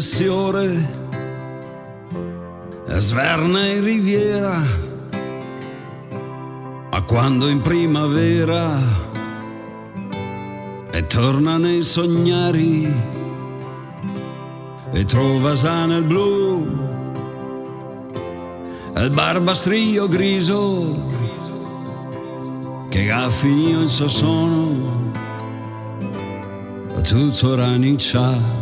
Sessiore, sverna in riviera, ma quando in primavera e torna nei sognari e trova sa nel blu il barbastrio griso che ha finito il suo sonno tutto raniccia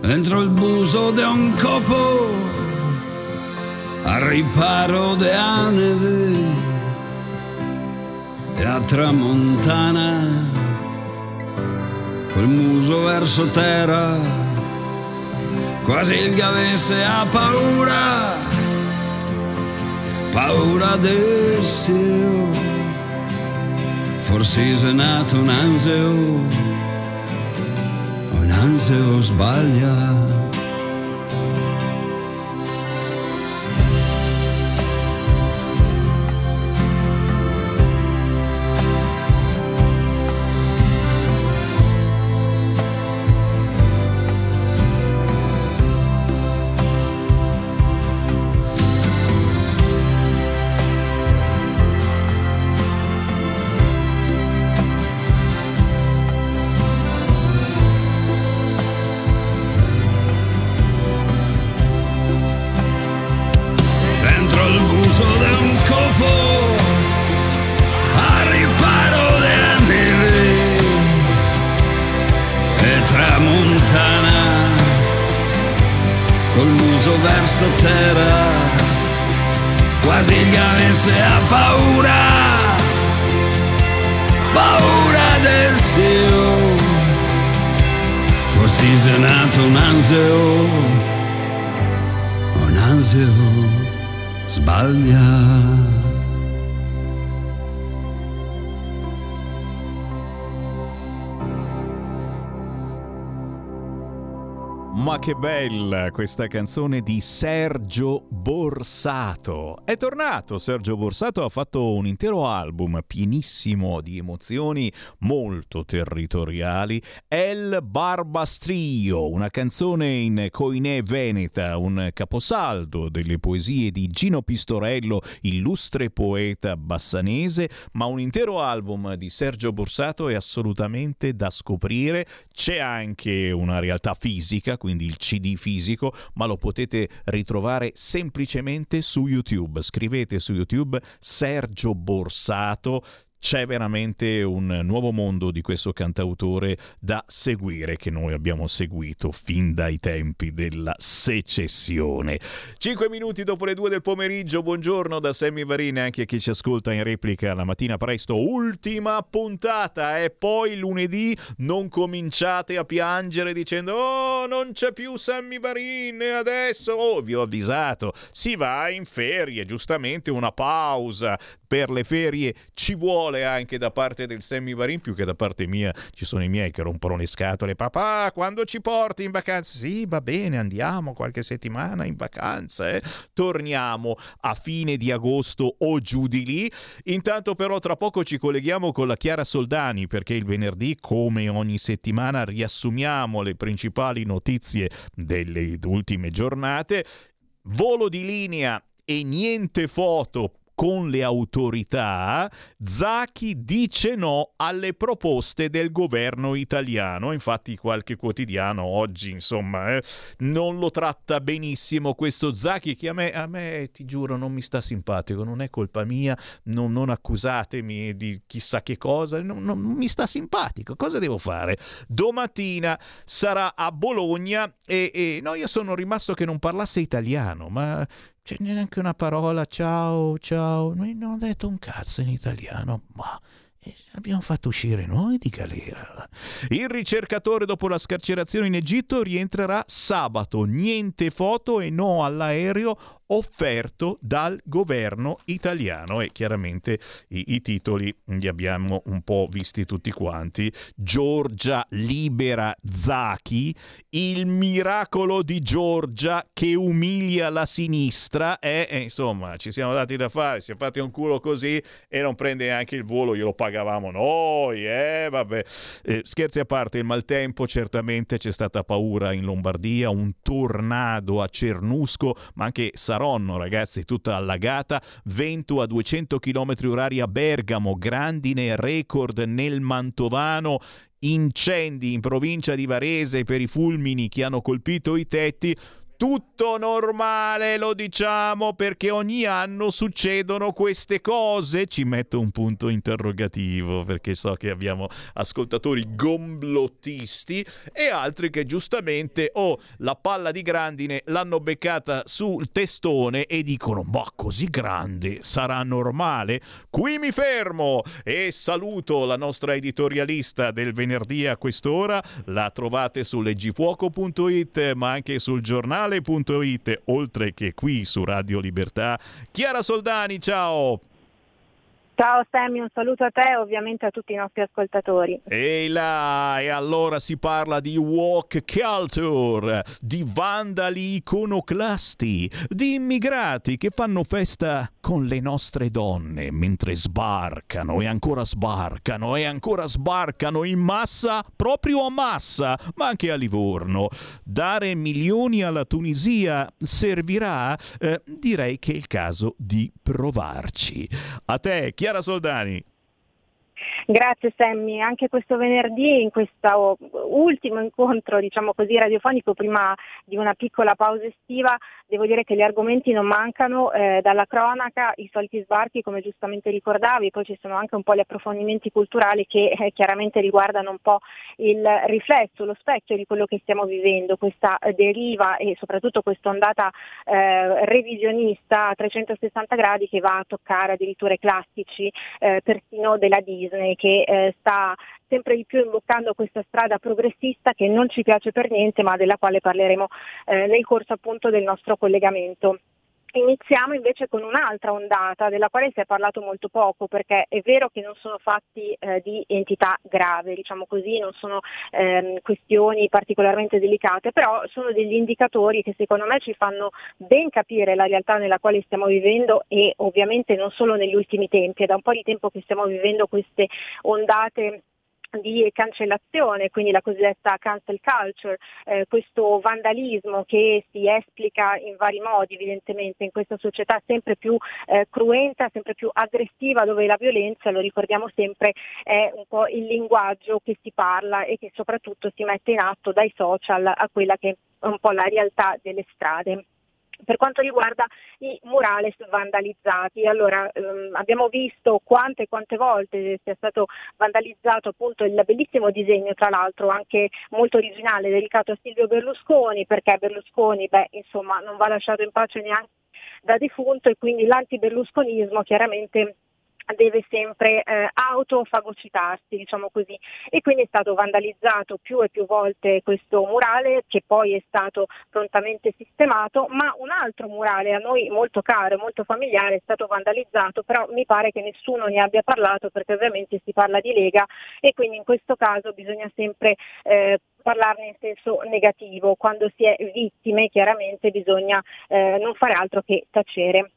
dentro il buso di un copo al riparo della neve e a tramontana. Col muso verso terra quasi il gavesse ha paura paura del cielo. Forse è nato un anseo ansia o sbaglia che bella questa canzone di Sergio Borsato. È tornato Sergio Borsato, ha fatto un intero album pienissimo di emozioni molto territoriali. El Barbastrio, una canzone in coinè veneta, un caposaldo delle poesie di Gino Pistorello, illustre poeta bassanese, ma un intero album di Sergio Borsato è assolutamente da scoprire. C'è anche una realtà fisica, quindi il CD fisico, ma lo potete ritrovare semplicemente su YouTube. Scrivete su YouTube Sergio Borsato, c'è veramente un nuovo mondo di questo cantautore da seguire che noi abbiamo seguito fin dai tempi della secessione. Cinque minuti dopo le due del pomeriggio, buongiorno da Sammy Varine anche a chi ci ascolta in replica la mattina presto. Ultima puntata e poi lunedì non cominciate a piangere dicendo oh non c'è più Sammy Varine adesso. Oh vi ho avvisato, si va in ferie, giustamente una pausa per le ferie ci vuole anche da parte del Sammy Varin, più che da parte mia ci sono i miei che rompono le scatole. Papà, quando ci porti in vacanza? Sì, va bene, andiamo qualche settimana in vacanza. Eh? Torniamo a fine di agosto o giù di lì. Intanto però tra poco ci colleghiamo con la Chiara Soldani perché il venerdì, come ogni settimana, riassumiamo le principali notizie delle ultime giornate. Volo di linea e niente foto con le autorità, Zacchi dice no alle proposte del governo italiano. Infatti qualche quotidiano oggi, insomma, eh, non lo tratta benissimo questo Zacchi che a me, a me, ti giuro, non mi sta simpatico, non è colpa mia, non, non accusatemi di chissà che cosa, non, non mi sta simpatico. Cosa devo fare? Domattina sarà a Bologna e, e no, io sono rimasto che non parlasse italiano, ma c'è neanche una parola ciao, ciao. Noi non ho detto un cazzo in italiano, ma abbiamo fatto uscire noi di galera. Il ricercatore dopo la scarcerazione in Egitto rientrerà sabato. Niente foto e no all'aereo offerto dal governo italiano e chiaramente i, i, titoli li abbiamo un po' visti tutti quanti. Giorgia libera Zaki, il miracolo di Giorgia che umilia la sinistra e, e insomma ci siamo dati da fare, si è fatti un culo così e non prende anche il volo, glielo pagavamo noi, eh vabbè. Eh, scherzi a parte, il maltempo certamente c'è stata paura in Lombardia, un tornado a Cernusco, ma anche sarà Saronno, ragazzi, tutta allagata, vento a 200 km orari a Bergamo, grandine record nel Mantovano, incendi in provincia di Varese per i fulmini che hanno colpito i tetti, tutto normale, lo diciamo, perché ogni anno succedono queste cose. Ci metto un punto interrogativo perché so che abbiamo ascoltatori gomblottisti e altri che giustamente o oh, la palla di grandine l'hanno beccata sul testone e dicono ma così grande sarà normale? Qui mi fermo e saluto la nostra editorialista del venerdì a quest'ora, la trovate su leggifuoco.it ma anche sul giornale giornale.it, oltre che qui su Radio Libertà. Chiara Soldani, ciao! Ciao Sammy, un saluto a te e ovviamente a tutti i nostri ascoltatori. Ehi là, e allora si parla di walk culture, di vandali iconoclasti, di immigrati che fanno festa con le nostre donne mentre sbarcano e ancora sbarcano e ancora sbarcano in massa, proprio a massa, ma anche a Livorno. Dare milioni alla Tunisia servirà? Eh, direi che è il caso di provarci. A te, chi Chiara Soldani. Grazie Sammy, anche questo venerdì in questo ultimo incontro diciamo così, radiofonico prima di una piccola pausa estiva devo dire che gli argomenti non mancano eh, dalla cronaca, i soliti sbarchi come giustamente ricordavi, poi ci sono anche un po' gli approfondimenti culturali che eh, chiaramente riguardano un po' il riflesso, lo specchio di quello che stiamo vivendo, questa deriva e soprattutto questa ondata eh, revisionista a 360 gradi che va a toccare addirittura i classici eh, persino della Disney che eh, sta sempre di più imboccando questa strada progressista che non ci piace per niente ma della quale parleremo eh, nel corso appunto del nostro collegamento. Iniziamo invece con un'altra ondata della quale si è parlato molto poco perché è vero che non sono fatti eh, di entità grave, diciamo così, non sono ehm, questioni particolarmente delicate, però sono degli indicatori che secondo me ci fanno ben capire la realtà nella quale stiamo vivendo e ovviamente non solo negli ultimi tempi, è da un po' di tempo che stiamo vivendo queste ondate di cancellazione, quindi la cosiddetta cancel culture, eh, questo vandalismo che si esplica in vari modi evidentemente in questa società sempre più eh, cruenta, sempre più aggressiva, dove la violenza, lo ricordiamo sempre, è un po' il linguaggio che si parla e che soprattutto si mette in atto dai social a quella che è un po' la realtà delle strade per quanto riguarda i murales vandalizzati. Allora, ehm, abbiamo visto quante e quante volte sia stato vandalizzato appunto il bellissimo disegno, tra l'altro anche molto originale, dedicato a Silvio Berlusconi, perché Berlusconi, beh, insomma, non va lasciato in pace neanche da defunto e quindi l'antiberlusconismo chiaramente deve sempre eh, autofagocitarsi, diciamo così. E quindi è stato vandalizzato più e più volte questo murale che poi è stato prontamente sistemato, ma un altro murale a noi molto caro, molto familiare è stato vandalizzato, però mi pare che nessuno ne abbia parlato perché ovviamente si parla di Lega e quindi in questo caso bisogna sempre eh, parlarne in senso negativo, quando si è vittime chiaramente bisogna eh, non fare altro che tacere.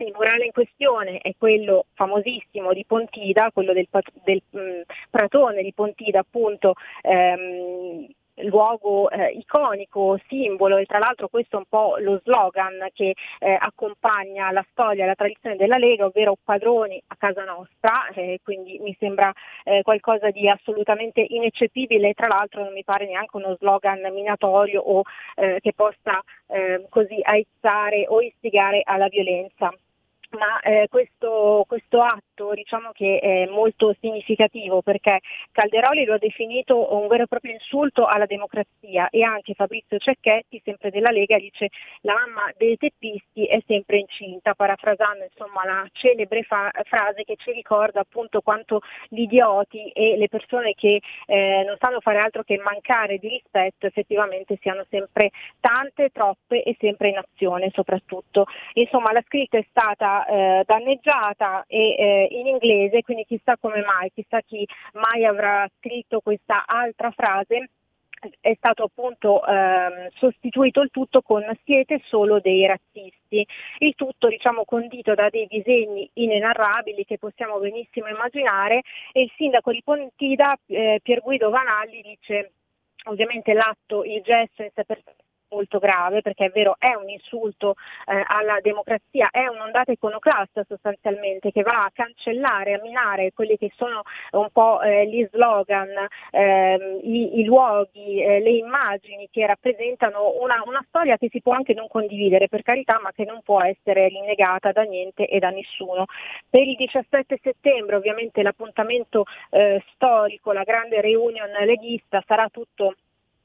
Il murale in questione è quello famosissimo di Pontida, quello del, del mh, mm, Pratone di Pontida appunto, ehm, luogo eh, iconico, simbolo e tra l'altro questo è un po' lo slogan che eh, accompagna la storia e la tradizione della Lega, ovvero padroni a casa nostra, eh, quindi mi sembra eh, qualcosa di assolutamente ineccepibile e tra l'altro non mi pare neanche uno slogan minatorio o eh, che possa eh, così aizzare o istigare alla violenza ma eh, questo, questo, atto diciamo che è molto significativo perché Calderoli lo ha definito un vero e proprio insulto alla democrazia e anche Fabrizio Cecchetti, sempre della Lega, dice la mamma dei teppisti è sempre incinta, parafrasando insomma la celebre fa- frase che ci ricorda appunto quanto gli idioti e le persone che eh, non sanno fare altro che mancare di rispetto effettivamente siano sempre tante, troppe e sempre in azione soprattutto. Insomma la scritta è stata eh, danneggiata e eh, in inglese, quindi chissà come mai, chissà chi mai avrà scritto questa altra frase è stato appunto ehm, sostituito il tutto con siete solo dei razzisti, il tutto diciamo condito da dei disegni inenarrabili che possiamo benissimo immaginare e il sindaco di Pontida eh, Pier Guido Vanalli dice ovviamente l'atto, il gesto in sé per sé molto grave perché è vero è un insulto eh, alla democrazia, è un'ondata iconoclasta sostanzialmente che va a cancellare, a minare quelli che sono un po' eh, gli slogan, eh, i, i, luoghi, eh, le immagini che rappresentano una, una, storia che si può anche non condividere per carità ma che non può essere rinnegata da niente e da nessuno. Per il 17 settembre ovviamente l'appuntamento eh, storico, la grande reunion leghista sarà tutto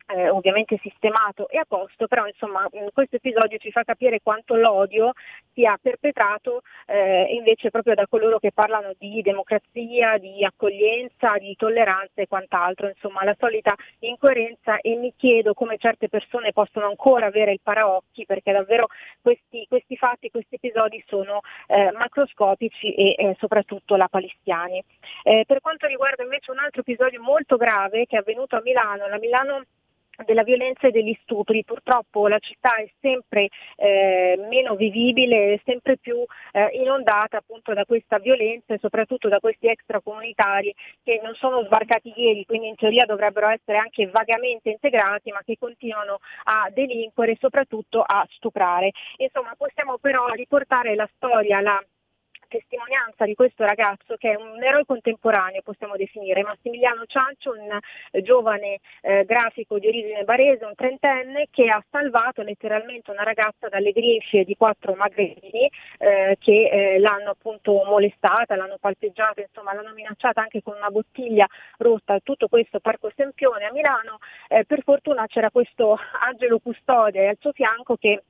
eh, ovviamente sistemato e a posto, però insomma questo episodio ci fa capire quanto l'odio sia perpetrato eh, invece proprio da coloro che parlano di democrazia, di accoglienza, di tolleranza e quant'altro, insomma la solita incoerenza e mi chiedo come certe persone possono ancora avere il paraocchi perché davvero questi, questi fatti, questi episodi sono eh, macroscopici e eh, soprattutto la palistiani. Eh, per quanto riguarda invece un altro episodio molto grave che è avvenuto a Milano, la Milano della violenza e degli stupri. Purtroppo la città è sempre eh, meno vivibile, sempre più eh, inondata appunto da questa violenza e soprattutto da questi extracomunitari che non sono sbarcati ieri, quindi in teoria dovrebbero essere anche vagamente integrati, ma che continuano a delinquere e soprattutto a stuprare. Insomma, possiamo però riportare la storia, la testimonianza di questo ragazzo che è un eroe contemporaneo, possiamo definire, Massimiliano Ciancio, un eh, giovane eh, grafico di origine barese, un trentenne, che ha salvato letteralmente una ragazza dalle grinfie di quattro magrebini eh, che eh, l'hanno appunto molestata, l'hanno palpeggiata, insomma l'hanno minacciata anche con una bottiglia rotta, tutto questo Parco Sempione a Milano. Eh, per fortuna c'era questo Angelo Custode al suo fianco che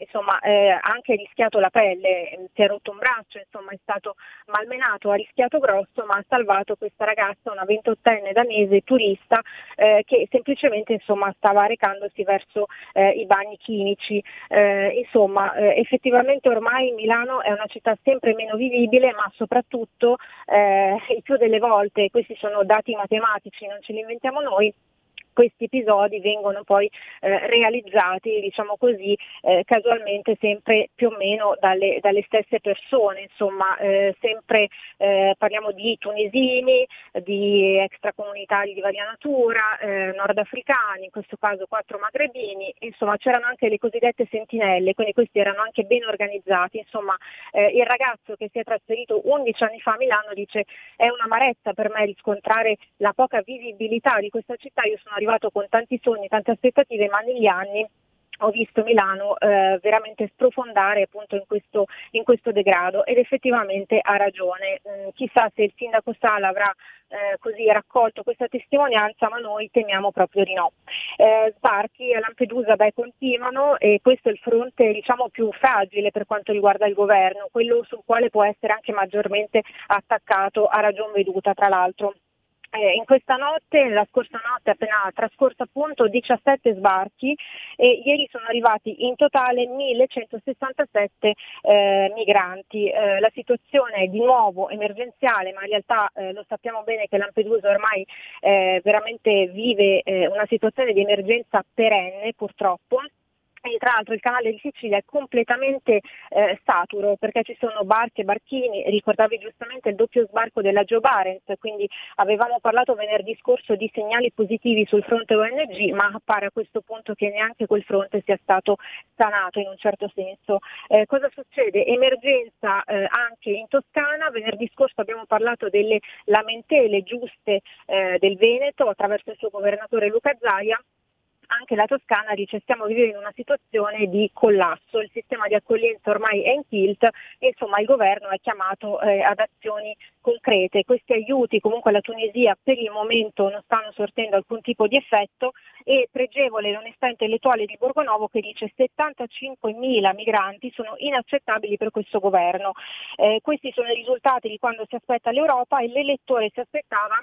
insomma eh, anche rischiato la pelle, si è rotto un braccio, insomma è stato malmenato, ha rischiato grosso ma ha salvato questa ragazza, una ventottenne danese turista eh, che semplicemente insomma, stava recandosi verso eh, i bagni chimici. Eh, insomma eh, effettivamente ormai Milano è una città sempre meno vivibile ma soprattutto eh, il più delle volte, questi sono dati matematici, non ce li inventiamo noi, questi episodi vengono poi eh, realizzati, diciamo così, eh, casualmente sempre più o meno dalle, dalle stesse persone, insomma eh, sempre eh, parliamo di tunisini, di extracomunitari di varia natura, eh, nordafricani, in questo caso quattro magrebini, insomma c'erano anche le cosiddette sentinelle, quindi questi erano anche ben organizzati, insomma eh, il ragazzo che si è trasferito 11 anni fa a Milano dice è un'amarezza per me riscontrare la poca visibilità di questa città, io sono arrivato con tanti sogni, tante aspettative, ma negli anni ho visto Milano eh, veramente sprofondare appunto in questo, in questo, degrado ed effettivamente ha ragione. Mm, chissà se il sindaco Sala avrà eh, così raccolto questa testimonianza, ma noi temiamo proprio di no. Eh, sbarchi a Lampedusa beh, continuano e questo è il fronte diciamo, più fragile per quanto riguarda il governo, quello sul quale può essere anche maggiormente attaccato a ragion veduta tra l'altro. Eh, in questa notte, la scorsa notte appena trascorso appunto 17 sbarchi e ieri sono arrivati in totale 1167 eh, migranti. Eh, la situazione è di nuovo emergenziale ma in realtà eh, lo sappiamo bene che Lampedusa ormai eh, veramente vive eh, una situazione di emergenza perenne purtroppo e tra l'altro il canale di Sicilia è completamente eh, saturo perché ci sono barche e barchini, ricordavi giustamente il doppio sbarco della Joe Barents, quindi avevamo parlato venerdì scorso di segnali positivi sul fronte ONG, ma appare a questo punto che neanche quel fronte sia stato sanato in un certo senso. Eh, cosa succede? Emergenza eh, anche in Toscana, venerdì scorso abbiamo parlato delle lamentele giuste eh, del Veneto attraverso il suo governatore Luca Zaia anche la Toscana dice stiamo vivendo una situazione di collasso, il sistema di accoglienza ormai è in tilt e insomma il governo è chiamato eh, ad azioni concrete. Questi aiuti comunque alla Tunisia per il momento non stanno sortendo alcun tipo di effetto e pregevole l'onestà intellettuale di Borgonovo che dice 75.000 migranti sono inaccettabili per questo governo. Eh, questi sono i risultati di quando si aspetta l'Europa e l'elettore si aspettava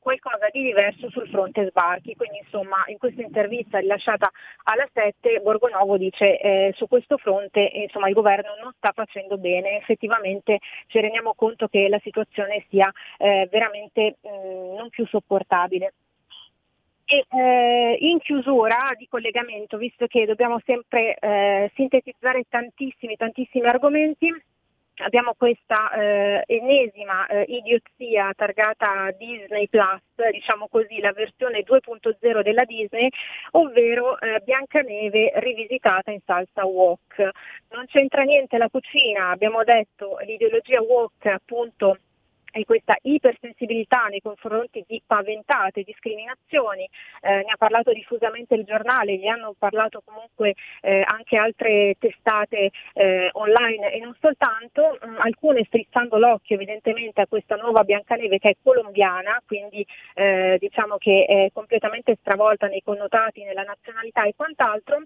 qualcosa di diverso sul fronte sbarchi. Quindi insomma in questa intervista rilasciata alla 7 Borgonovo dice eh, su questo fronte insomma, il governo non sta facendo bene, effettivamente ci rendiamo conto che la situazione sia eh, veramente mh, mm, non più sopportabile. E eh, in chiusura di collegamento, visto che dobbiamo sempre eh, sintetizzare tantissimi, tantissimi argomenti, abbiamo questa eh, ennesima eh, idiozia targata Disney Plus, diciamo così, la versione 2.0 della Disney, ovvero eh, Biancaneve rivisitata in salsa wok. Non c'entra niente la cucina, abbiamo detto l'ideologia wok appunto e questa ipersensibilità nei confronti di paventate discriminazioni, eh, ne ha parlato diffusamente il giornale, gli hanno parlato comunque eh, anche altre testate eh, online e non soltanto, mh, mm, alcune strizzando l'occhio evidentemente a questa nuova Biancaneve che è colombiana, quindi eh, diciamo che è completamente stravolta nei connotati, nella nazionalità e quant'altro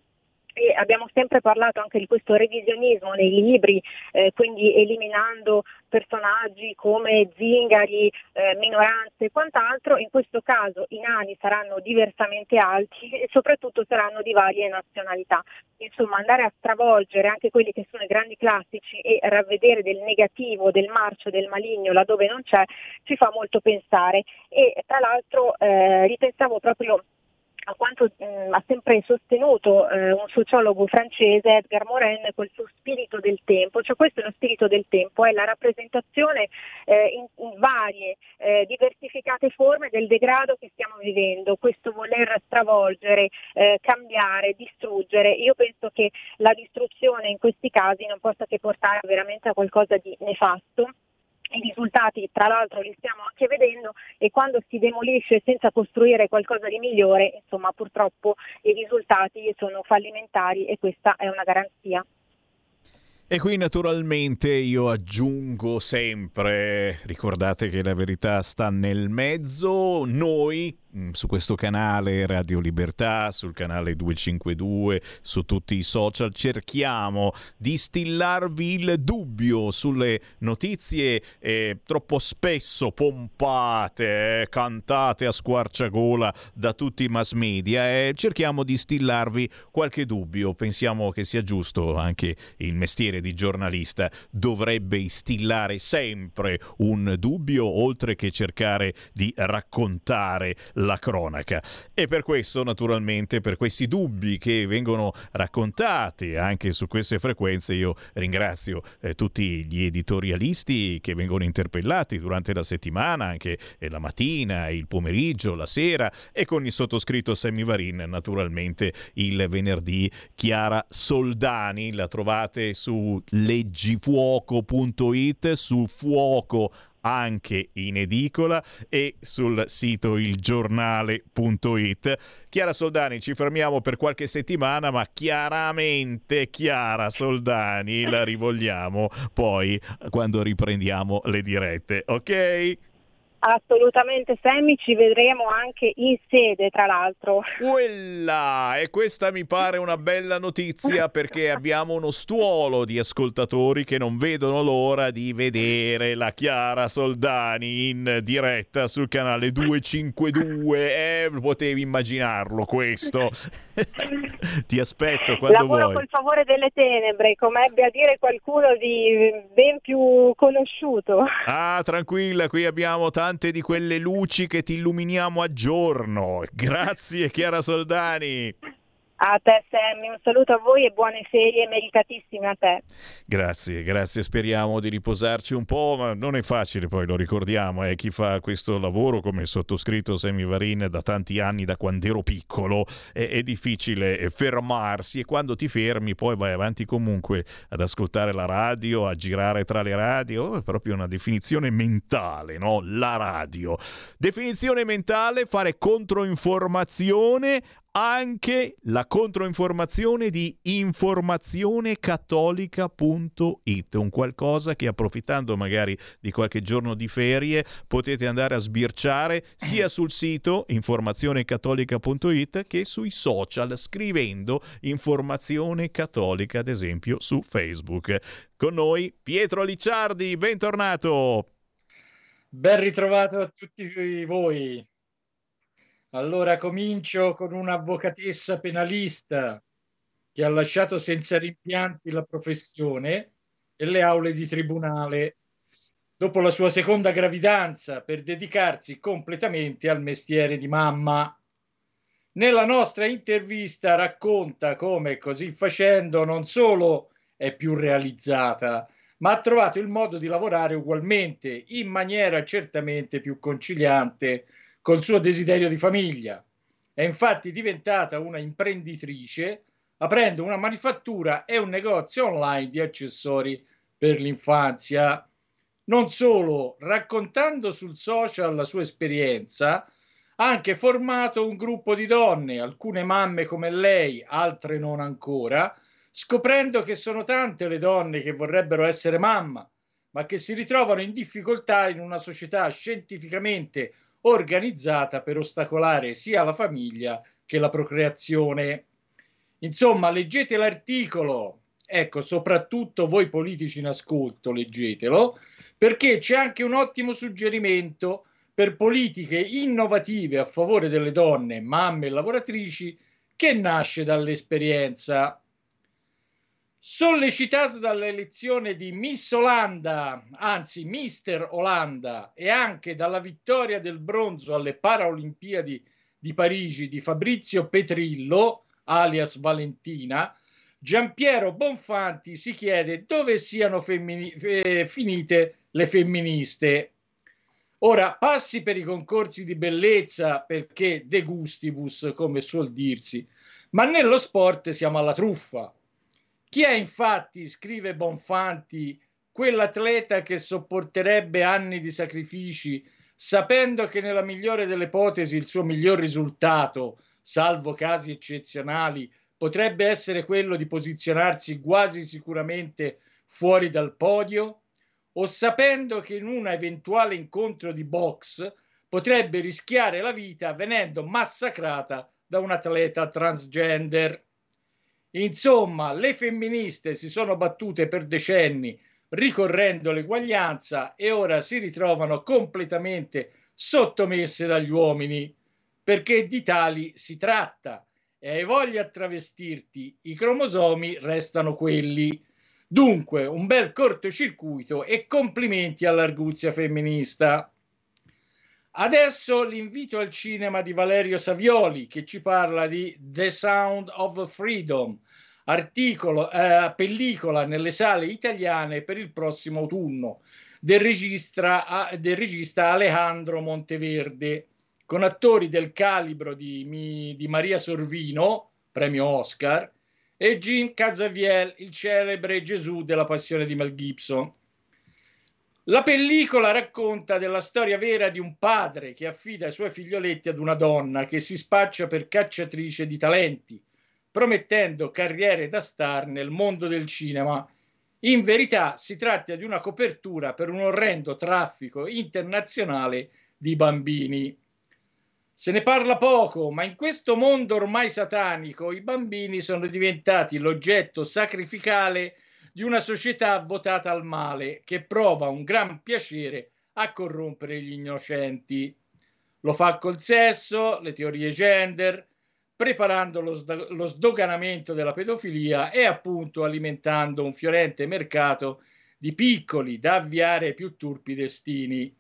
e abbiamo sempre parlato anche di questo revisionismo nei libri, eh, quindi eliminando personaggi come zingari, eh, minoranze e quant'altro, in questo caso i nani saranno diversamente alti e soprattutto saranno di varie nazionalità. Insomma, andare a stravolgere anche quelli che sono i grandi classici e ravvedere del negativo, del marcio, del maligno laddove non c'è, ci fa molto pensare. E tra l'altro eh, ripensavo proprio a quanto mh, mm, ha sempre sostenuto eh, un sociologo francese, Edgar Morin, col suo spirito del tempo, cioè questo è lo spirito del tempo, è la rappresentazione eh, in, in, varie eh, diversificate forme del degrado che stiamo vivendo, questo voler stravolgere, eh, cambiare, distruggere. Io penso che la distruzione in questi casi non possa che portare veramente a qualcosa di nefasto i risultati tra l'altro li stiamo anche vedendo e quando si demolisce senza costruire qualcosa di migliore, insomma purtroppo i risultati sono fallimentari e questa è una garanzia. E qui naturalmente io aggiungo sempre, ricordate che la verità sta nel mezzo, noi Mm, su questo canale Radio Libertà, sul canale 252, su tutti i social, cerchiamo di stillarvi il dubbio sulle notizie eh, troppo spesso pompate, eh, cantate a squarciagola da tutti i mass media e cerchiamo di stillarvi qualche dubbio. Pensiamo che sia giusto, anche il mestiere di giornalista dovrebbe instillare sempre un dubbio oltre che cercare di raccontare la cronaca. E per questo, naturalmente, per questi dubbi che vengono raccontati anche su queste frequenze, io ringrazio eh, tutti gli editorialisti che vengono interpellati durante la settimana, anche eh, la mattina, il pomeriggio, la sera e con il sottoscritto Sammy Varin, naturalmente il venerdì Chiara Soldani, la trovate su leggifuoco.it, su fuoco anche in edicola e sul sito ilgiornale.it. Chiara Soldani, ci fermiamo per qualche settimana, ma chiaramente Chiara Soldani la rivogliamo poi quando riprendiamo le dirette, ok? Assolutamente Sammy, ci vedremo anche in sede tra l'altro. Quella! E questa mi pare una bella notizia perché abbiamo uno stuolo di ascoltatori che non vedono l'ora di vedere la Chiara Soldani in diretta sul canale 252. Eh, potevi immaginarlo questo. Ti aspetto quando Lavoro vuoi. col favore delle tenebre, come ebbe a dire qualcuno di ben più conosciuto. Ah, tranquilla, qui abbiamo tanti tante di quelle luci che ti illuminiamo a giorno. Grazie Chiara Soldani. A te Sammy, un saluto a voi e buone ferie meritatissime a te. Grazie, grazie, speriamo di riposarci un po', ma non è facile poi, lo ricordiamo, eh, chi fa questo lavoro come sottoscritto Sammy Varin da tanti anni, da quando ero piccolo, è, è difficile fermarsi e quando ti fermi poi vai avanti comunque ad ascoltare la radio, a girare tra le radio, è proprio una definizione mentale, no? La radio. Definizione mentale, fare controinformazione anche la controinformazione di informazionecattolica.it, un qualcosa che approfittando magari di qualche giorno di ferie potete andare a sbirciare sia sul sito informazionecattolica.it che sui social scrivendo informazione cattolica ad esempio su Facebook. Con noi Pietro Licciardi, bentornato. Ben ritrovato a tutti voi. Allora comincio con un'avvocatessa penalista che ha lasciato senza rimpianti la professione e le aule di tribunale dopo la sua seconda gravidanza per dedicarsi completamente al mestiere di mamma. Nella nostra intervista racconta come così facendo non solo è più realizzata, ma ha trovato il modo di lavorare ugualmente, in maniera certamente più conciliante col suo desiderio di famiglia. È infatti diventata una imprenditrice aprendo una manifattura e un negozio online di accessori per l'infanzia. Non solo, raccontando sul social la sua esperienza, ha anche formato un gruppo di donne, alcune mamme come lei, altre non ancora, scoprendo che sono tante le donne che vorrebbero essere mamma, ma che si ritrovano in difficoltà in una società scientificamente organizzata per ostacolare sia la famiglia che la procreazione. Insomma, leggete l'articolo, ecco, soprattutto voi politici in ascolto, leggetelo, perché c'è anche un ottimo suggerimento per politiche innovative a favore delle donne, mamme e lavoratrici, che nasce dall'esperienza sollecitato dall'elezione di Miss Olanda, anzi Mister Olanda, e anche dalla vittoria del bronzo alle Paralimpiadi di Parigi di Fabrizio Petrillo, alias Valentina, Giampiero Bonfanti si chiede dove siano femmini- eh, finite le femministe. Ora, passi per i concorsi di bellezza perché de gustibus, come suol dirsi, ma nello sport siamo alla truffa chi è infatti, scrive Bonfanti, quell'atleta che sopporterebbe anni di sacrifici sapendo che nella migliore delle ipotesi il suo miglior risultato, salvo casi eccezionali, potrebbe essere quello di posizionarsi quasi sicuramente fuori dal podio? O sapendo che in un eventuale incontro di box potrebbe rischiare la vita venendo massacrata da un atleta transgender? Insomma, le femministe si sono battute per decenni ricorrendo all'eguaglianza e ora si ritrovano completamente sottomesse dagli uomini, perché di tali si tratta e hai voglia a travestirti, i cromosomi restano quelli. Dunque, un bel cortocircuito e complimenti all'arguzia femminista. Adesso l'invito al cinema di Valerio Savioli che ci parla di The Sound of Freedom, articolo, eh, pellicola nelle sale italiane per il prossimo autunno del, registra, del regista Alejandro Monteverde con attori del calibro di, di Maria Sorvino, premio Oscar, e Jim Casaviel, il celebre Gesù della passione di Mel Gibson. La pellicola racconta della storia vera di un padre che affida i suoi figlioletti ad una donna che si spaccia per cacciatrice di talenti, promettendo carriere da star nel mondo del cinema. In verità si tratta di una copertura per un orrendo traffico internazionale di bambini. Se ne parla poco, ma in questo mondo ormai satanico i bambini sono diventati l'oggetto sacrificale di una società votata al male che prova un gran piacere a corrompere gli innocenti. Lo fa col sesso, le teorie gender, preparando lo, lo sdoganamento della pedofilia e appunto alimentando un fiorente mercato di piccoli da avviare ai più turpi destini.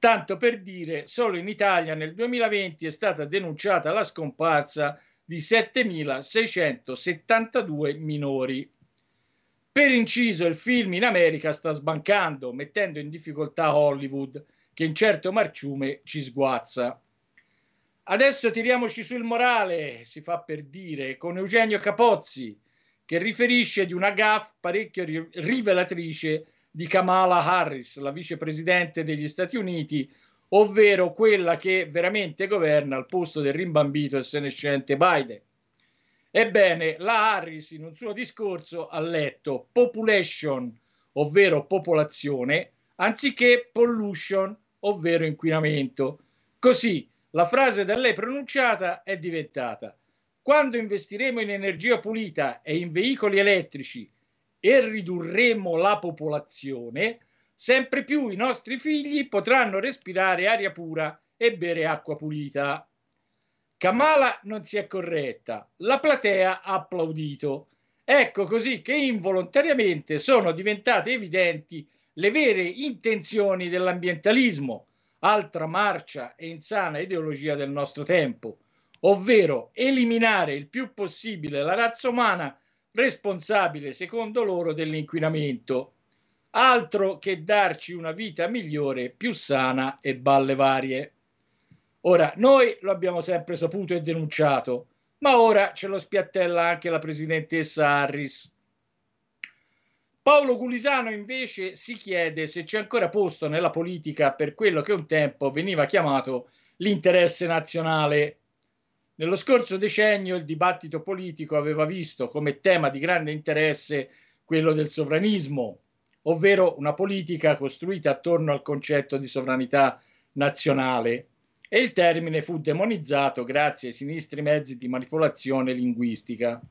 Tanto per dire, solo in Italia nel 2020 è stata denunciata la scomparsa di 7.672 minori. Per inciso, il film in America sta sbancando, mettendo in difficoltà Hollywood, che in certo marciume ci sguazza. Adesso tiriamoci sul morale, si fa per dire, con Eugenio Capozzi, che riferisce di una gaffe parecchio rivelatrice di Kamala Harris, la vicepresidente degli Stati Uniti, ovvero quella che veramente governa al posto del rimbambito e senescente Biden. Ebbene, la Harris in un suo discorso ha letto population, ovvero popolazione, anziché pollution, ovvero inquinamento. Così la frase da lei pronunciata è diventata quando investiremo in energia pulita e in veicoli elettrici e ridurremo la popolazione, sempre più i nostri figli potranno respirare aria pura e bere acqua pulita. Kamala non si è corretta, la platea ha applaudito. Ecco così che involontariamente sono diventate evidenti le vere intenzioni dell'ambientalismo, altra marcia e insana ideologia del nostro tempo, ovvero eliminare il più possibile la razza umana responsabile, secondo loro, dell'inquinamento, altro che darci una vita migliore, più sana e balle varie. Ora, noi lo abbiamo sempre saputo e denunciato, ma ora ce lo spiattella anche la presidentessa Harris. Paolo Gulisano invece si chiede se c'è ancora posto nella politica per quello che un tempo veniva chiamato l'interesse nazionale. Nello scorso decennio il dibattito politico aveva visto come tema di grande interesse quello del sovranismo, ovvero una politica costruita attorno al concetto di sovranità nazionale e il termine fu demonizzato grazie ai sinistri mezzi di manipolazione linguistica.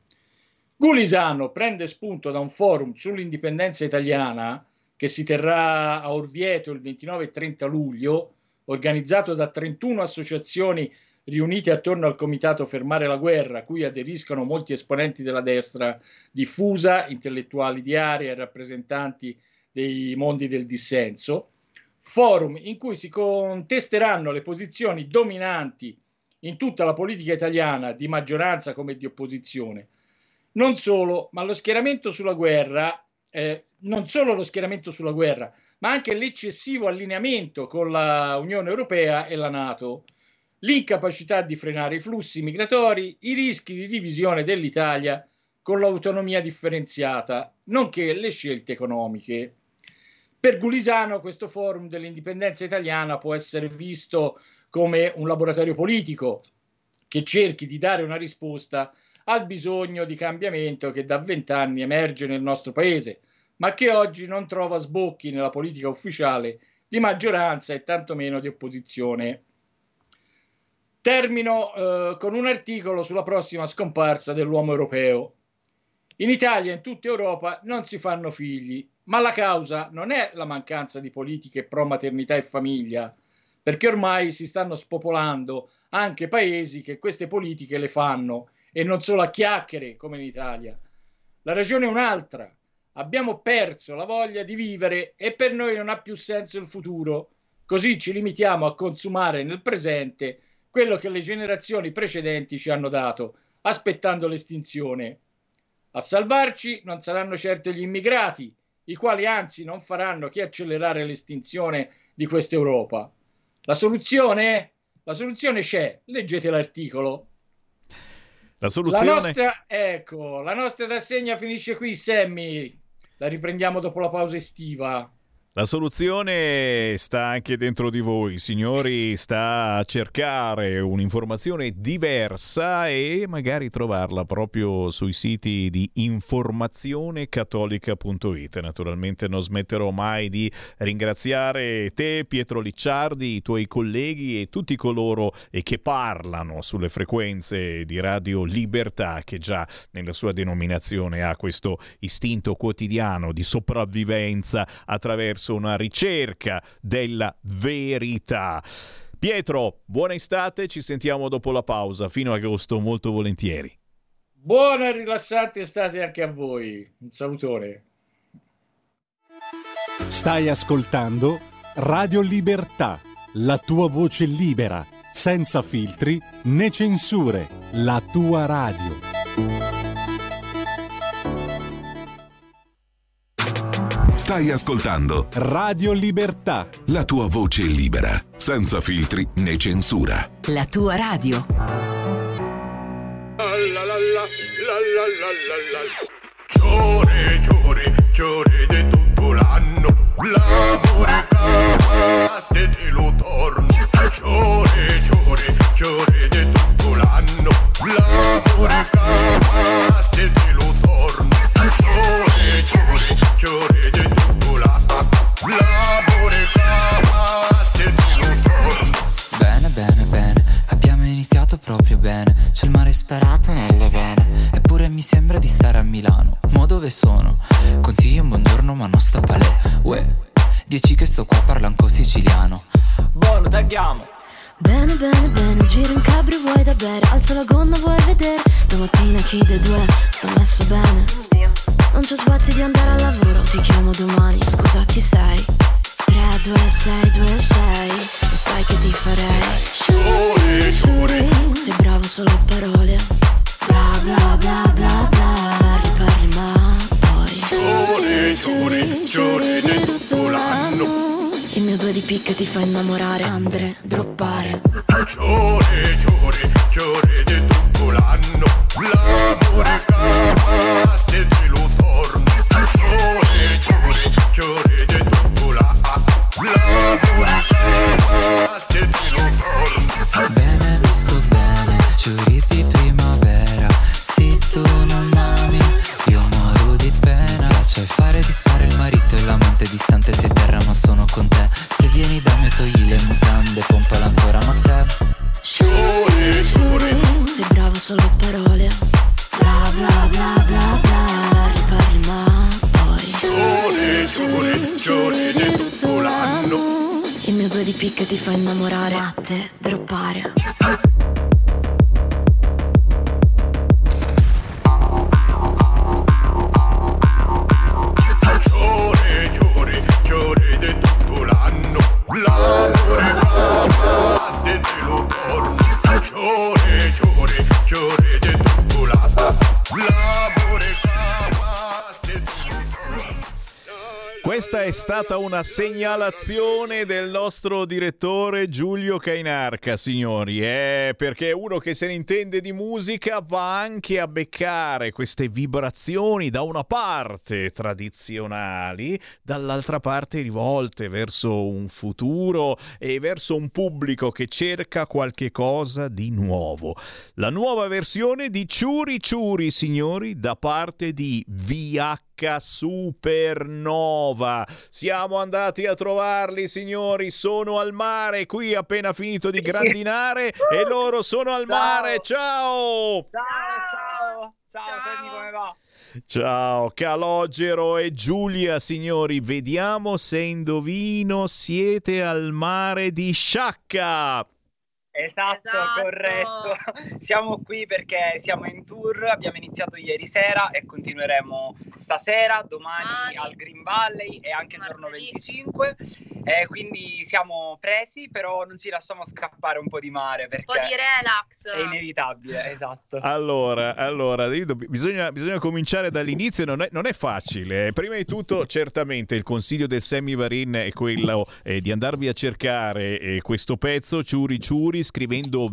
Gulisano prende spunto da un forum sull'indipendenza italiana che si terrà a Orvieto il 29 e 30 luglio, organizzato da 31 associazioni riunite attorno al comitato Fermare la guerra, a cui aderiscono molti esponenti della destra diffusa, intellettuali di area e rappresentanti dei mondi del dissenso, forum in cui si contesteranno le posizioni dominanti in tutta la politica italiana, di maggioranza come di opposizione, non solo, ma lo schieramento sulla guerra, eh, non solo lo schieramento sulla guerra, ma anche l'eccessivo allineamento con l'Unione Europea e la Nato, l'incapacità di frenare i flussi migratori, i rischi di divisione dell'Italia con l'autonomia differenziata, nonché le scelte economiche. Per Gulisano questo forum dell'indipendenza italiana può essere visto come un laboratorio politico che cerchi di dare una risposta al bisogno di cambiamento che da vent'anni emerge nel nostro paese, ma che oggi non trova sbocchi nella politica ufficiale di maggioranza e tantomeno di opposizione. Termino eh, con un articolo sulla prossima scomparsa dell'uomo europeo. In Italia e in tutta Europa non si fanno figli, ma la causa non è la mancanza di politiche pro maternità e famiglia, perché ormai si stanno spopolando anche paesi che queste politiche le fanno e non solo a chiacchiere come in Italia. La ragione è un'altra. Abbiamo perso la voglia di vivere e per noi non ha più senso il futuro. Così ci limitiamo a consumare nel presente quello che le generazioni precedenti ci hanno dato, aspettando l'estinzione. A salvarci non saranno certo gli immigrati, i quali anzi non faranno che accelerare l'estinzione di questa Europa. La soluzione? La soluzione c'è, leggete l'articolo. La soluzione... La nostra, ecco, la nostra rassegna finisce qui, Sammy. La riprendiamo dopo la pausa estiva. La soluzione sta anche dentro di voi, signori, sta a cercare un'informazione diversa e magari trovarla proprio sui siti di informazionecattolica.it. Naturalmente non smetterò mai di ringraziare te, Pietro Licciardi, i tuoi colleghi e tutti coloro che parlano sulle frequenze di Radio Libertà, che già nella sua denominazione ha questo istinto quotidiano di sopravvivenza attraverso attraverso una ricerca della verità. Pietro, buona estate, ci sentiamo dopo la pausa, fino a agosto molto volentieri. Buona e rilassante estate anche a voi. Un salutone. Stai ascoltando Radio Libertà, la tua voce libera, senza filtri né censure, la tua radio. Stai ascoltando Radio Libertà. La tua voce libera, senza filtri né censura. La tua radio. La, la, la, giore, giore, giore di tutto l'anno. L'amore cavaste te lo. Giore, giore, giore di tutto l'anno. L'amore cavaste te lo. Giore, giore, giore. Bene, bene, bene, abbiamo iniziato proprio bene. C'è il mare sparato nelle vene. Eppure mi sembra di stare a Milano. Mo dove sono? Consiglio un buongiorno, ma non sta palè. Uè, dieci che sto qua parlando siciliano. Boh, Buono, tagliamo. Bene, bene, bene, giro in cabrio, vuoi da bere Alzo la gonna, vuoi vedere? Domattina chi dei due sta messo bene. Non ci sbatti di andare al lavoro Ti chiamo domani, scusa chi sei? 3, 2, 6, 2, 6 Lo sai che ti farei. Shuri, shuri Sei bravo solo a parole. Bla bla bla bla bla Riparli ma poi. Shuri, shuri, shuri di tutto l'anno mio due di picche ti fa innamorare. Andre, droppare. Giuri, giuri, giuri di tutto l'anno. L'amore che stata una segnalazione del nostro direttore Giulio Cainarca, signori, eh, perché uno che se ne intende di musica va anche a beccare queste vibrazioni da una parte tradizionali, dall'altra parte rivolte verso un futuro e verso un pubblico che cerca qualche cosa di nuovo. La nuova versione di Ciuri Ciuri, signori, da parte di VH Supernova. Siamo andati a trovarli, signori. Sono al mare qui, appena finito di grandinare, e loro sono al Ciao. mare. Ciao! Ciao, ciao, ciao, Sammy, come va? Ciao, Calogero e Giulia, signori. Vediamo se indovino siete al mare di Sciacca. Esatto, Esatto. corretto. Siamo qui perché siamo in tour, abbiamo iniziato ieri sera e continueremo stasera, domani Domani. al Green Valley e anche giorno Martedì. 25. E quindi siamo presi, però non ci lasciamo scappare un po' di mare Un po' perché di relax. è inevitabile, esatto. Allora, allora bisogna, bisogna cominciare dall'inizio, non è, non è facile. Prima di tutto, certamente, il consiglio del Sammy Varin è quello eh, di andarvi a cercare eh, questo pezzo, Ciuri Ciuri, scrivendo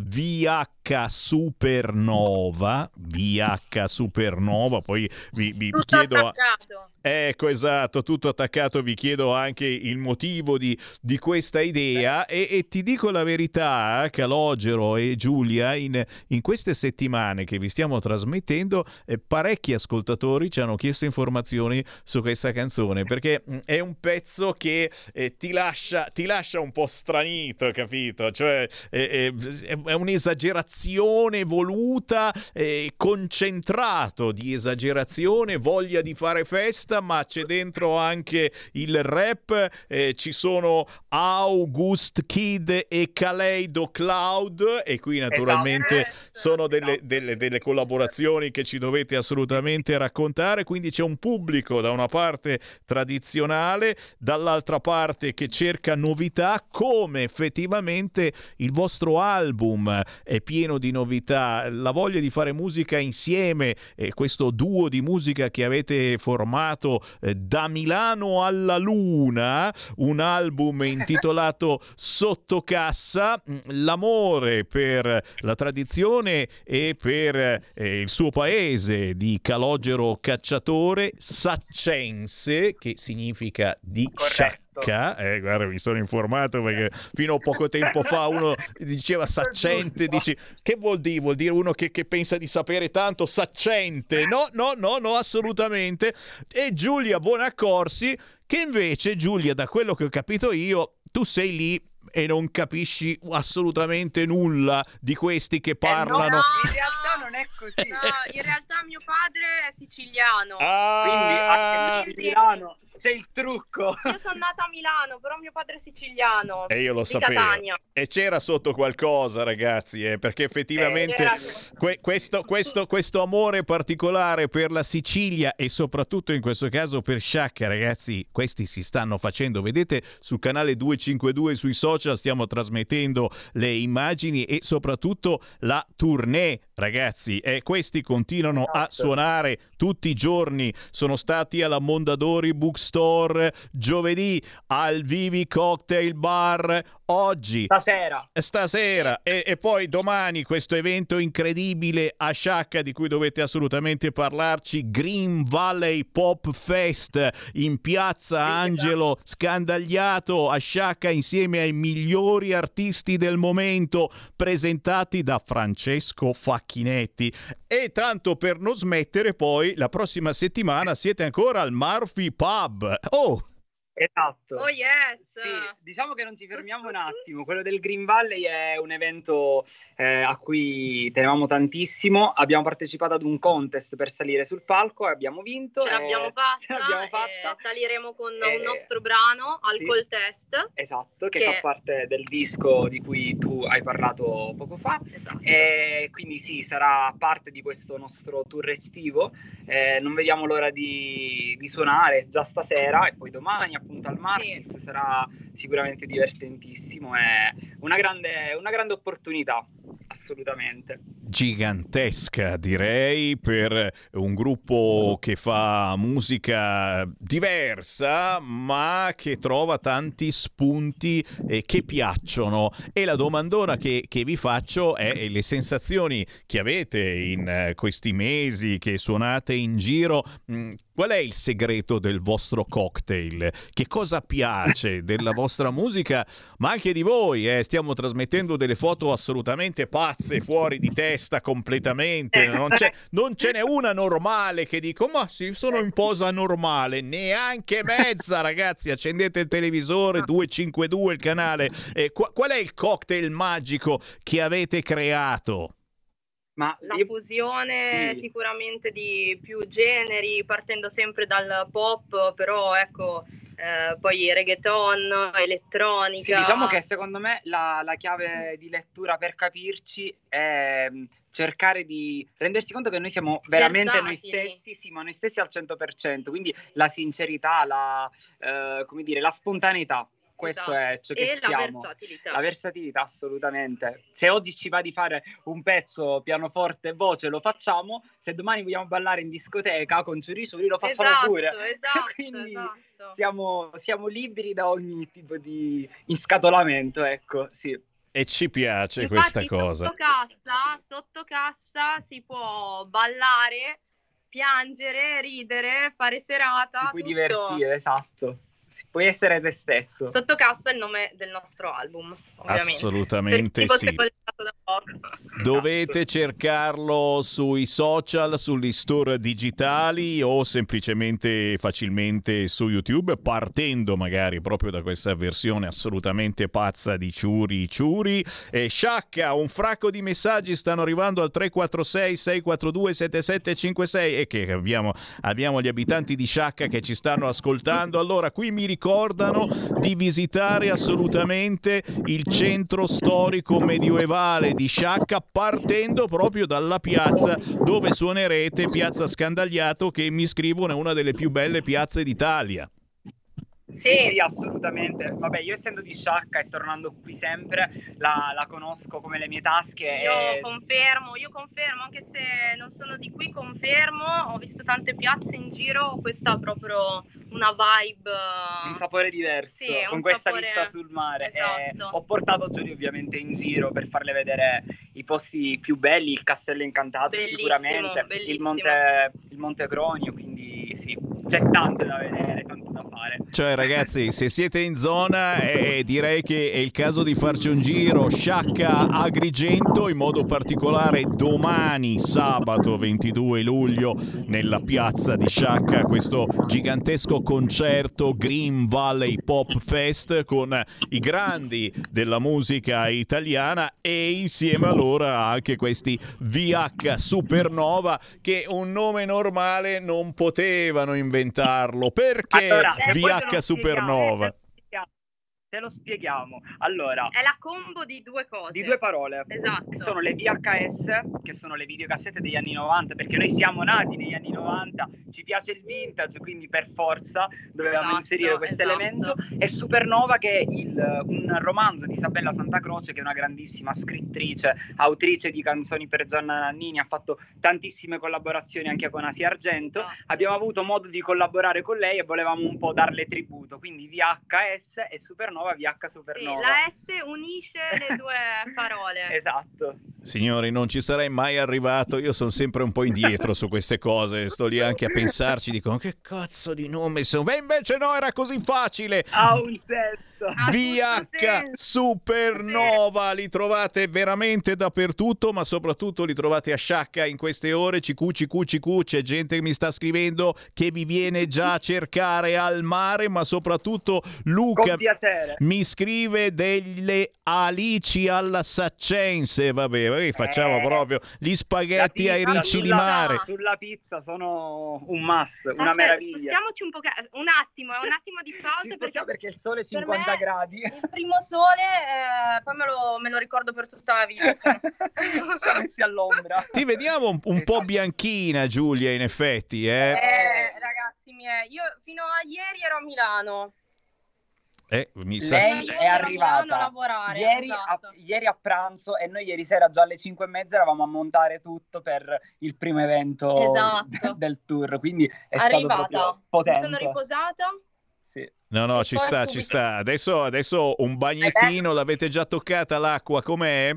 VH Supernova, VH Supernova, poi vi, vi Tutto chiedo... attaccato. Ecco, esatto, tutto attaccato. Vi chiedo anche il motivo di, di questa idea e, e ti dico la verità, Calogero e Giulia, in, in queste settimane che vi stiamo trasmettendo, eh, parecchi ascoltatori ci hanno chiesto informazioni su questa canzone perché mh, è un pezzo che eh, ti, lascia, ti lascia un po' stranito, capito? Cioè eh, eh, è un'esagerazione voluta, eh, concentrato di esagerazione, voglia di fare festa, ma c'è dentro anche il rap, eh, ci sono August Kid e Kaleido Cloud e qui naturalmente Esatto. sono delle, Esatto. delle- delle collaborazioni che ci dovete assolutamente raccontare, quindi c'è un pubblico da una parte tradizionale, dall'altra parte che cerca novità, come effettivamente il vostro album è pieno di novità, la voglia di fare musica insieme, eh, questo duo di musica che avete formato eh, da Milano alla Luna, un album intitolato Sotto cassa, mm, l'amore per la tradizione e per eh, il suo paese di Calogero Cacciatore, Saccense, che significa di Corretto. Sciacca. Eh, guarda, mi sono informato perché fino a poco tempo fa uno diceva saccente, dici che vuol dire? Vuol dire uno che, che pensa di sapere tanto, saccente. No, no, no, no, assolutamente. E Giulia Bonaccorsi, che invece, Giulia, da quello che ho capito io, tu sei lì e non capisci assolutamente nulla di questi che Eh no, parlano. in realtà non non è così. No, in realtà mio padre è siciliano. Ah, Quindi anche se Quindi- a Milano c'è il trucco. Io sono nata a Milano, però mio padre è siciliano. E io lo di sapevo. Catania. E c'era sotto qualcosa, ragazzi, eh, perché effettivamente Era- que- questo, questo- questo amore particolare per la Sicilia e soprattutto in questo caso per Sciacca, ragazzi, questi si stanno facendo. Vedete sul canale 252 sui social stiamo trasmettendo le immagini e soprattutto la tournée, ragazzi. E questi continuano a Esatto. suonare tutti i giorni. Sono stati alla Mondadori Bookstore giovedì, al Vivi Cocktail Bar oggi Stasera. stasera e, e poi domani questo evento incredibile a Sciacca di cui dovete assolutamente parlarci Green Valley Pop Fest in piazza Angelo scandagliato a Sciacca insieme ai migliori artisti del momento presentati da Francesco Facchinetti e tanto per non smettere poi la prossima settimana siete ancora al Murphy Pub. Oh Esatto. Oh yes! Sì, diciamo che non ci fermiamo un attimo. Quello del Green Valley è un evento eh, a cui tenevamo tantissimo. Abbiamo partecipato ad un contest per salire sul palco e abbiamo vinto. Ce e- l'abbiamo fatta, ce l'abbiamo e fatta. saliremo con Eh, un nostro brano, sì. Alcol Test. Esatto, che, che- fa parte del disco di cui tu hai parlato poco fa. Esatto. E quindi sì, sarà parte di questo nostro tour estivo. Eh, non vediamo l'ora di, di suonare già stasera e poi domani appunto al Marcis sarà sicuramente divertentissimo. È una grande, una grande opportunità, assolutamente. gigantesca direi per un gruppo che fa musica diversa ma che trova tanti spunti eh, che piacciono e la domandona che, che vi faccio è le sensazioni che avete in eh, questi mesi che suonate in giro mh, Qual è il segreto del vostro cocktail? Che cosa piace della vostra musica, ma anche di voi? eh? Stiamo trasmettendo delle foto assolutamente pazze, fuori di testa completamente. Non, c'è, non ce n'è una normale che dico, ma sì, sono in posa normale. Neanche mezza, ragazzi. Accendete il televisore, 252 il canale. Eh, qua- qual è il cocktail magico che avete creato? Ma La io- fusione sì. sicuramente di più generi, partendo sempre dal pop, però ecco, eh, poi reggaeton, elettronica. Sì, diciamo che secondo me la, la chiave di lettura per capirci è mh, cercare di rendersi conto che noi siamo veramente noi Versatili. stessi, sì, ma noi stessi al 100%, quindi la sincerità, la, eh, come dire, la spontaneità, questo Esatto. è ciò che e la siamo. versatilità. La versatilità, assolutamente. Se oggi ci va di fare un pezzo pianoforte e voce, lo facciamo. Se domani vogliamo ballare in discoteca con Ciuri Ciuri, lo facciamo esatto, pure. Esatto, Quindi esatto. Siamo, siamo liberi da ogni tipo di inscatolamento, ecco, sì. E ci piace Infatti, questa cosa. Sotto cassa, sotto cassa si può ballare, piangere, ridere, fare serata. Ti puoi tutto. divertire, esatto. Puoi essere te stesso. Sotto cassa è il nome del nostro album, ovviamente. Assolutamente sì. Dovete cercarlo sui social, sugli store digitali o semplicemente facilmente su YouTube, partendo magari proprio da questa versione assolutamente pazza di Ciuri Ciuri. E Sciacca, un fracco di messaggi stanno arrivando al 346 642 7756 e che abbiamo, abbiamo gli abitanti di Sciacca che ci stanno ascoltando. Allora, qui mi ricordano di visitare assolutamente il centro storico medioevale di Sciacca partendo proprio dalla piazza dove suonerete, Piazza Scandagliato, che mi scrivono è una delle più belle piazze d'Italia. Sì, sì, assolutamente. Vabbè, io essendo di Sciacca e tornando qui sempre, la, la conosco come le mie tasche. Io e- confermo, io confermo, anche se non sono di qui, confermo, ho visto tante piazze in giro, questa ha proprio una vibe. un sapore diverso Sì, con questa sapore- vista sul mare. Esatto. E ho portato Giorgio ovviamente in giro per farle vedere i posti più belli, il castello incantato Bellissimo, sicuramente, il bellissimo. monte, il monte Cronio, quindi sì, c'è tanto da vedere, tanto da fare. Cioè, ragazzi, se siete in zona, eh, direi che è il caso di farci un giro. Sciacca Agrigento, in modo particolare domani, sabato 22 luglio, nella piazza di Sciacca, questo gigantesco concerto Green Valley Pop Fest con i grandi della musica italiana e insieme a loro anche questi VH Supernova che un nome normale non potevano inventarlo. Perché Allora, VH lo Supernova? Te lo spieghiamo. Allora, È la combo di due cose. di due parole. Esatto. Che sono le VHS, che sono le videocassette degli anni 90, perché noi siamo nati negli anni 90, ci piace il vintage, quindi per forza dovevamo Esatto, inserire questo esatto. elemento. E Supernova, che è il- un romanzo di Isabella Santa Croce, che è una grandissima scrittrice, autrice di canzoni per Gianna Nannini, ha fatto tantissime collaborazioni anche con Asia Argento. Esatto. Abbiamo avuto modo di collaborare con lei e volevamo un po' darle tributo, quindi VHS e Supernova, VH Sì, Supernova. la S unisce le due parole. Esatto. Signori, non ci sarei mai arrivato. Io sono sempre un po' indietro su queste cose. Sto lì anche a pensarci. Dico, "Ma che cazzo di nome sono? Beh, invece no, era così facile. Ha un senso. Tutto VH. Supernova li trovate veramente dappertutto, ma soprattutto li trovate a Sciacca in queste ore. CQ, CQ, CQ. C'è gente che mi sta scrivendo che vi viene già a cercare al mare, ma soprattutto Luca mi scrive delle alici alla saccense. Vabbè, vabbè, facciamo Eh, proprio gli spaghetti ai ricci di mare. Sulla pizza sono un must, una Aspetta, meraviglia. spostiamoci un po'. Un attimo, un attimo di pausa perché perché il sole è per 50 me gradi. il primo sole, eh, poi me lo, me lo ricordo per tutta la vita. Siamo messi all'ombra. Ti vediamo un, un po' Esatto. bianchina, Giulia, in effetti, eh? Eh, ragazzi miei, io fino a ieri ero a Milano. Eh, mi sa... Lei è a arrivata a lavorare, ieri, esatto. a, ieri a pranzo e noi ieri sera già alle 5 e mezza eravamo a montare tutto per il primo evento Esatto. del tour, quindi è stato Arrivata, proprio mi potente. sono riposata. Sì. No, no, ci sta, subito- ci sta. Adesso, adesso un bagnettino, l'avete già toccata l'acqua, com'è?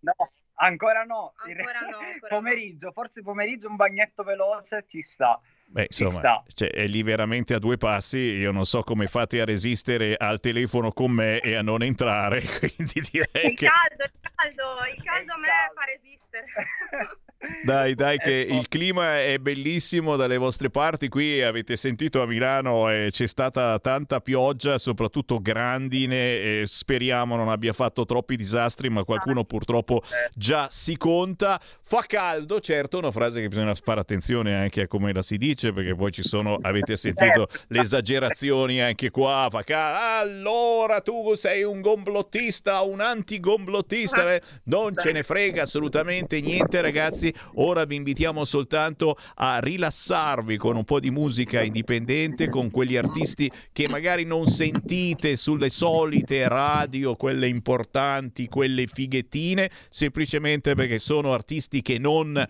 No, ancora no. Ancora no, ancora no. pomeriggio, forse pomeriggio un bagnetto veloce ci sta. Beh, Ci insomma, sta. cioè, è lì veramente a due passi. Io non so come fate a resistere al telefono con me e a non entrare, quindi direi Il che... caldo, il caldo, il caldo a me caldo. fa resistere. Dai, dai, che il clima è bellissimo dalle vostre parti. Qui avete sentito a Milano eh, c'è stata tanta pioggia, soprattutto grandine. E speriamo non abbia fatto troppi disastri, ma qualcuno purtroppo già si conta. Fa caldo, certo, una frase che bisogna fare attenzione anche a come la si dice, perché poi ci sono, avete sentito le esagerazioni anche qua. Fa ca- allora tu sei un gomblottista, un antigomblottista. Eh, Non ce ne frega assolutamente niente, ragazzi. Ora vi invitiamo soltanto a rilassarvi con un po' di musica indipendente, con quegli artisti che magari non sentite sulle solite radio, quelle importanti, quelle fighettine, semplicemente perché sono artisti che non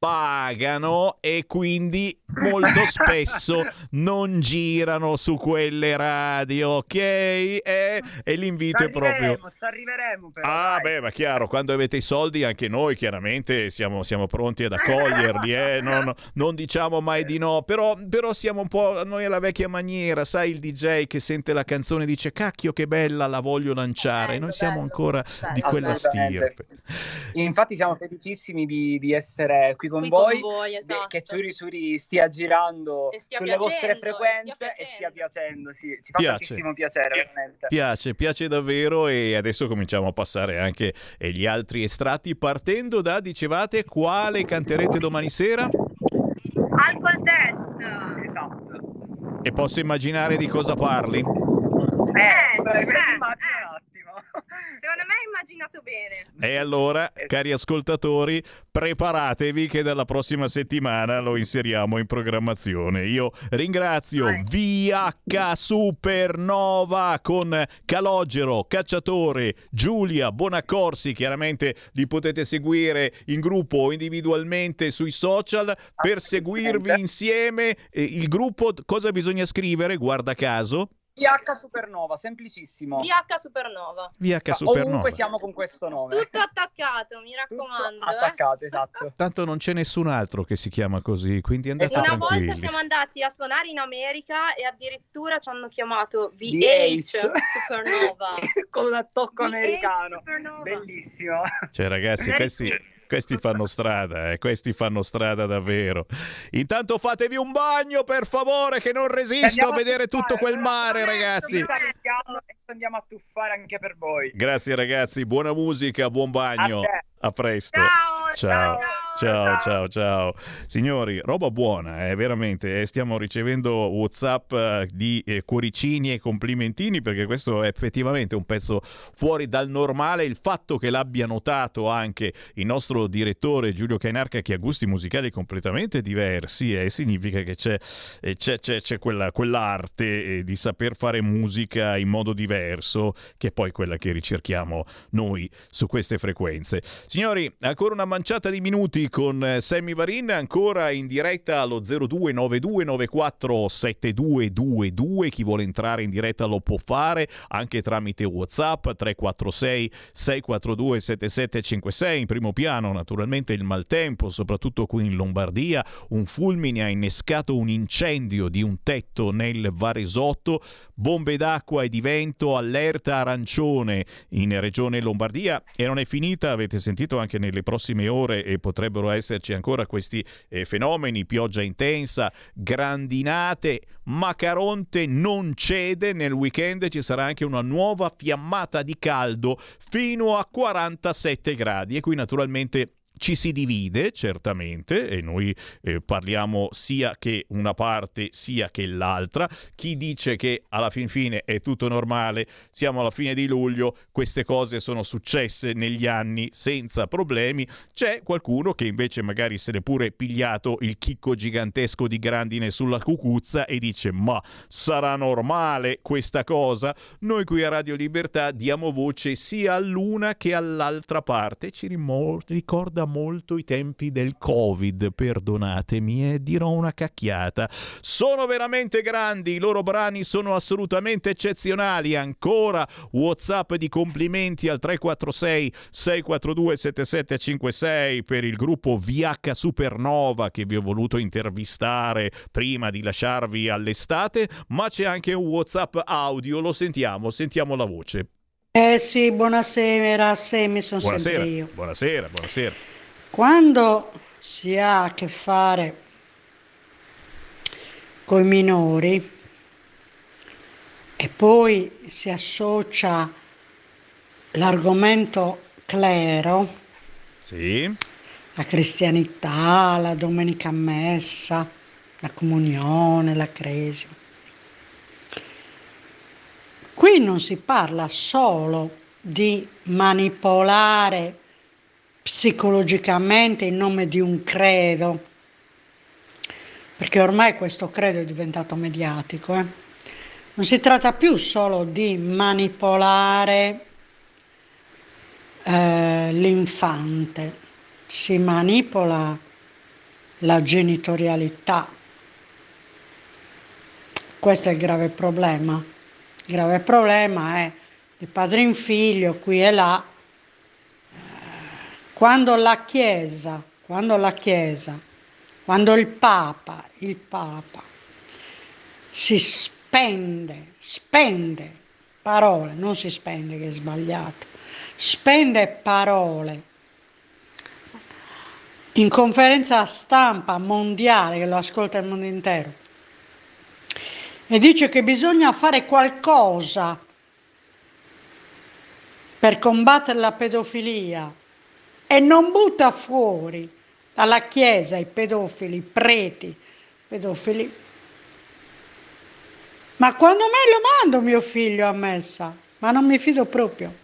pagano e quindi molto spesso non girano su quelle radio, ok? E, e l'invito è proprio ci arriveremo però. Ah, dai. beh, ma chiaro, quando avete i soldi anche noi chiaramente siamo, siamo pronti ad accoglierli, eh? non, non diciamo mai di no, però, però siamo un po' noi alla vecchia maniera, sai il DJ che sente la canzone e dice cacchio che bella, la voglio lanciare, Bello, noi siamo bello. ancora Bello. di quella stirpe. Infatti siamo felicissimi di, di essere qui con voi, con voi, esatto. che Ciuri Ciuri stia girando stia sulle vostre piacendo, e frequenze stia e stia piacendo. Sì. Ci fa Piace. tantissimo piacere, veramente. Piace, piace davvero e adesso cominciamo a passare anche gli altri estratti partendo da, dicevate, quale canterete domani sera? Alcol test. Esatto. E posso immaginare di cosa parli? Eh, Eh, beh, eh, eh. un attimo. Secondo me hai immaginato bene. E allora, cari ascoltatori, preparatevi che dalla prossima settimana lo inseriamo in programmazione. Io ringrazio VH Supernova con Calogero, Cacciatore, Giulia Bonaccorsi, chiaramente li potete seguire in gruppo o individualmente sui social per seguirvi insieme. Il gruppo cosa bisogna scrivere? Guarda caso. VH Supernova, semplicissimo. VH Supernova. VH Supernova. Ovunque siamo con questo nome. Tutto attaccato, mi raccomando. eh. Attaccato, esatto. Tanto non c'è nessun altro che si chiama così, quindi andate Una tranquilli. volta siamo andati a suonare in America e addirittura ci hanno chiamato VH. Supernova. con un VH americano. Supernova. Bellissimo. Cioè, ragazzi, questi, questi fanno strada, eh, questi fanno strada davvero. Intanto fatevi un bagno, per favore, che non resisto a vedere tuffare, tutto quel mare, ragazzi. andiamo a tuffare anche per voi. Grazie, ragazzi. Buona musica, buon bagno. A presto. Ciao, Ciao. ciao, Ciao, ciao, ciao. Signori, roba buona, eh, veramente. eh, stiamo ricevendo WhatsApp eh, di eh, cuoricini e complimentini perché questo è effettivamente un pezzo fuori dal normale. Il fatto che l'abbia notato anche il nostro direttore Giulio Cainarca che ha gusti musicali completamente diversi eh, significa che c'è, eh, c'è, c'è- c'è quella- quell'arte di saper fare musica in modo diverso che è poi quella che ricerchiamo noi su queste frequenze. Signori, ancora una manciata di minuti con eh, Sammy Varin, ancora in diretta allo 0292947222. Chi vuole entrare in diretta lo può fare anche tramite WhatsApp 346 642 7756. In primo piano, naturalmente, il maltempo, soprattutto qui in Lombardia. Un fulmine ha innescato un incendio di un tetto nel Varesotto. Bombe d'acqua e di vento, allerta arancione in regione Lombardia e non è finita, avete sentito anche nelle prossime ore e potrebbero esserci ancora questi eh, fenomeni, pioggia intensa, grandinate, ma Caronte non cede, nel weekend ci sarà anche una nuova fiammata di caldo fino a 47 gradi e qui naturalmente ci si divide certamente e noi eh, parliamo sia che una parte sia che l'altra. Chi dice che alla fin fine è tutto normale, siamo alla fine di luglio, queste cose sono successe negli anni senza problemi. C'è qualcuno che invece magari se l'è pure pigliato il chicco gigantesco di grandine sulla cucuzza e dice ma sarà normale questa cosa? Noi qui a Radio Libertà diamo voce sia all'una che all'altra parte. Ci rimo- ricorda molto i tempi del Covid, perdonatemi, e dirò una cacchiata. Sono veramente grandi, i loro brani sono assolutamente eccezionali. Ancora WhatsApp di complimenti al 346 642 7756 per il gruppo VH Supernova che vi ho voluto intervistare prima di lasciarvi all'estate, ma c'è anche un WhatsApp audio, lo sentiamo, sentiamo la voce. Eh sì, buonasera, Semi, sono Buonasera, sempre io. buonasera, buonasera. Quando si ha a che fare con i minori e poi si associa l'argomento clero, Sì, la cristianità, la domenica messa, la comunione, la cresima. Qui non si parla solo di manipolare psicologicamente in nome di un credo, perché ormai questo credo è diventato mediatico. eh. Non si tratta più solo di manipolare eh, l'infante, si manipola la genitorialità. Questo è il grave problema. Il grave problema è di padre in figlio, qui e là. Quando la Chiesa, quando la Chiesa, quando il Papa, il Papa si spende, spende parole, non si spende che è sbagliato, spende parole in conferenza stampa mondiale che lo ascolta il mondo intero e dice che bisogna fare qualcosa per combattere la pedofilia e non butta fuori dalla Chiesa i pedofili, i preti pedofili. Ma quando mai lo mando mio figlio a messa? Ma non mi fido proprio.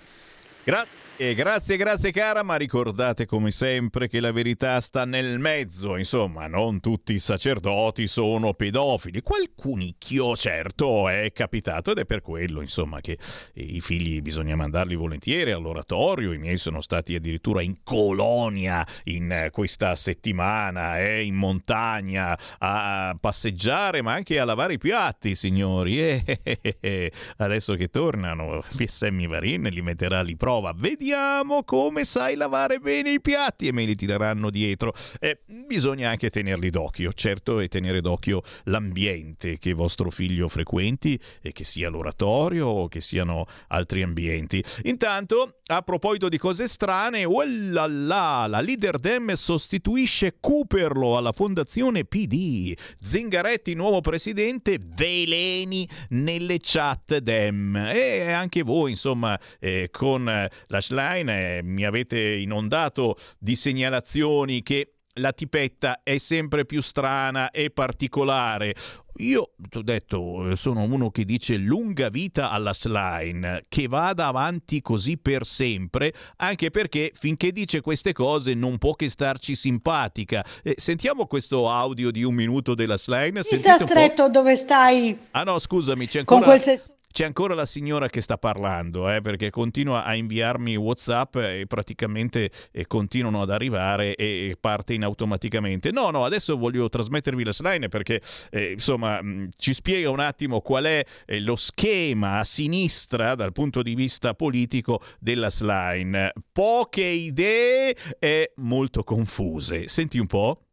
Gra- E grazie, grazie cara, ma ricordate come sempre che la verità sta nel mezzo, insomma, non tutti i sacerdoti sono pedofili, qualcunicchio certo è capitato ed è per quello, insomma, che i figli bisogna mandarli volentieri all'oratorio, i miei sono stati addirittura in colonia in questa settimana, eh, in montagna, a passeggiare ma anche a lavare i piatti, signori, e eh, eh, eh, adesso che tornano, Sammy Varin li metterà alla prova, vedi vediamo come sai lavare bene i piatti e me li tireranno dietro. Eh, bisogna anche tenerli d'occhio, certo, e tenere d'occhio l'ambiente che vostro figlio frequenti, e che sia l'oratorio o che siano altri ambienti. Intanto, a proposito di cose strane, oh la leader Dem sostituisce Cooperlo alla fondazione PD. Zingaretti, nuovo presidente, veleni nelle chat Dem. E anche voi, insomma, eh, con la Line eh, mi avete inondato di segnalazioni che la tipetta è sempre più strana e particolare. Io ti ho detto, sono uno che dice lunga vita alla slime, che vada avanti così per sempre, anche perché finché dice queste cose non può che starci simpatica. Eh, sentiamo questo audio di un minuto della slime. Mi sta stretto dove stai? Ah no, scusami, c'è ancora... Con quel ses- c'è ancora la signora che sta parlando, eh, perché continua a inviarmi WhatsApp e praticamente eh, continuano ad arrivare e parte in automaticamente. No, no, adesso voglio trasmettervi la slide perché eh, insomma mh, mm, ci spiega un attimo qual è eh, lo schema a sinistra dal punto di vista politico della slide. Poche idee e molto confuse. Senti un po'.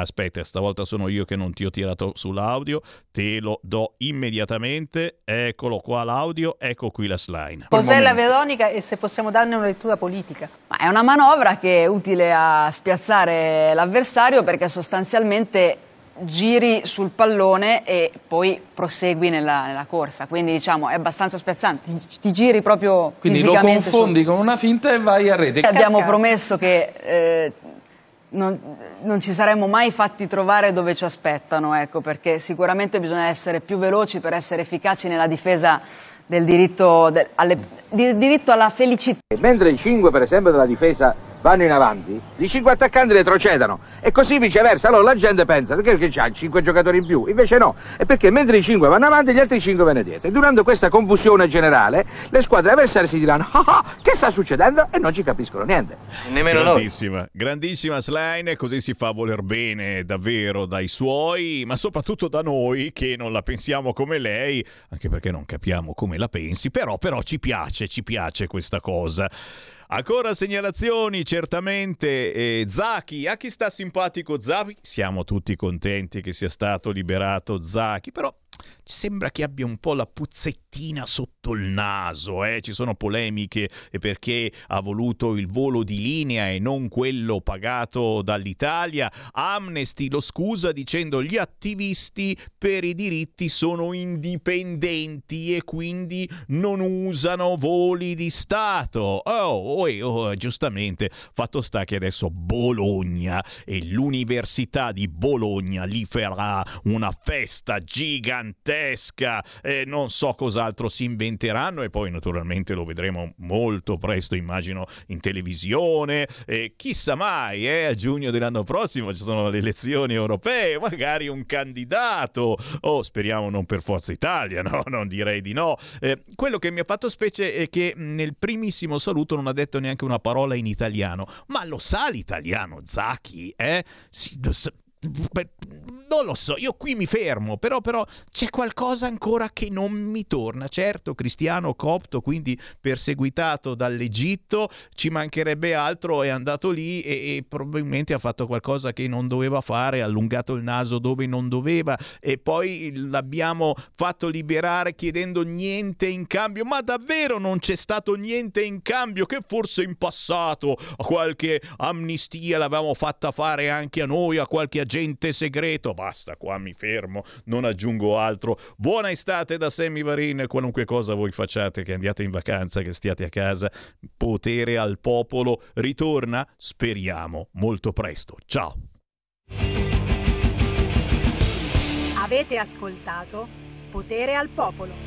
Aspetta, stavolta sono io che non ti ho tirato sull'audio, te lo do immediatamente. Eccolo qua l'audio, ecco qui la slide. Cos'è la Veronica e se possiamo darne una lettura politica? Ma è una manovra che è utile a spiazzare l'avversario perché sostanzialmente giri sul pallone e poi prosegui nella, nella corsa. Quindi diciamo è abbastanza spiazzante. Ti, ti giri proprio Quindi lo confondi sul... con una finta e vai a rete. Abbiamo promesso che eh, non, non, ci saremmo mai fatti trovare dove ci aspettano, ecco, perché sicuramente bisogna essere più veloci per essere efficaci nella difesa del diritto, del, alle, di, diritto alla felicità. Mentre i cinque, per esempio, della difesa vanno in avanti, i cinque attaccanti retrocedano e così viceversa. Allora la gente pensa perché c'ha cinque giocatori in più, invece no, è perché mentre i cinque vanno avanti gli altri cinque vanno dietro. E durante questa confusione generale le squadre avversarie si diranno ah, ah, che sta succedendo e non ci capiscono niente. Nemmeno grandissima, noi. Grandissima Slime, così si fa voler bene davvero dai suoi, ma soprattutto da noi che non la pensiamo come lei, anche perché non capiamo come la pensi, però, però ci piace, ci piace questa cosa. Ancora segnalazioni, certamente. Eh, Zaki, a chi sta simpatico Zaki? Siamo tutti contenti che sia stato liberato Zaki, però sembra che abbia un po' la puzzettina sotto il naso, eh? ci sono polemiche perché ha voluto il volo di linea e non quello pagato dall'Italia. Amnesty lo scusa dicendo gli attivisti per i diritti sono indipendenti e quindi non usano voli di Stato. Oh, oh, oh giustamente, fatto sta che adesso Bologna e l'Università di Bologna gli farà una festa gigantesca gigantesca, eh, non so cos'altro si inventeranno e poi naturalmente lo vedremo molto presto, immagino, in televisione. Eh, chissà mai, eh, a giugno dell'anno prossimo ci sono le elezioni europee, magari un candidato, o oh, speriamo non per Forza Italia, no, non direi di no. Eh, quello che mi ha fatto specie è che nel primissimo saluto non ha detto neanche una parola in italiano, ma lo sa l'italiano Zacchi, eh? Sì, lo sa non lo so, io qui mi fermo, però, però, c'è qualcosa ancora che non mi torna. Certo, cristiano copto, quindi perseguitato dall'Egitto, ci mancherebbe altro, è andato lì e, e, probabilmente ha fatto qualcosa che non doveva fare, ha allungato il naso dove non doveva e poi l'abbiamo fatto liberare chiedendo niente in cambio, ma davvero non c'è stato niente in cambio, che forse in passato qualche amnistia l'avevamo fatta fare anche a noi, a qualche agente segreto basta, qua mi fermo, non aggiungo altro. Buona estate da Sammy Varin, qualunque cosa voi facciate, che andiate in vacanza, che stiate a casa, potere al popolo ritorna, speriamo, molto presto. Ciao. Avete ascoltato Potere al popolo.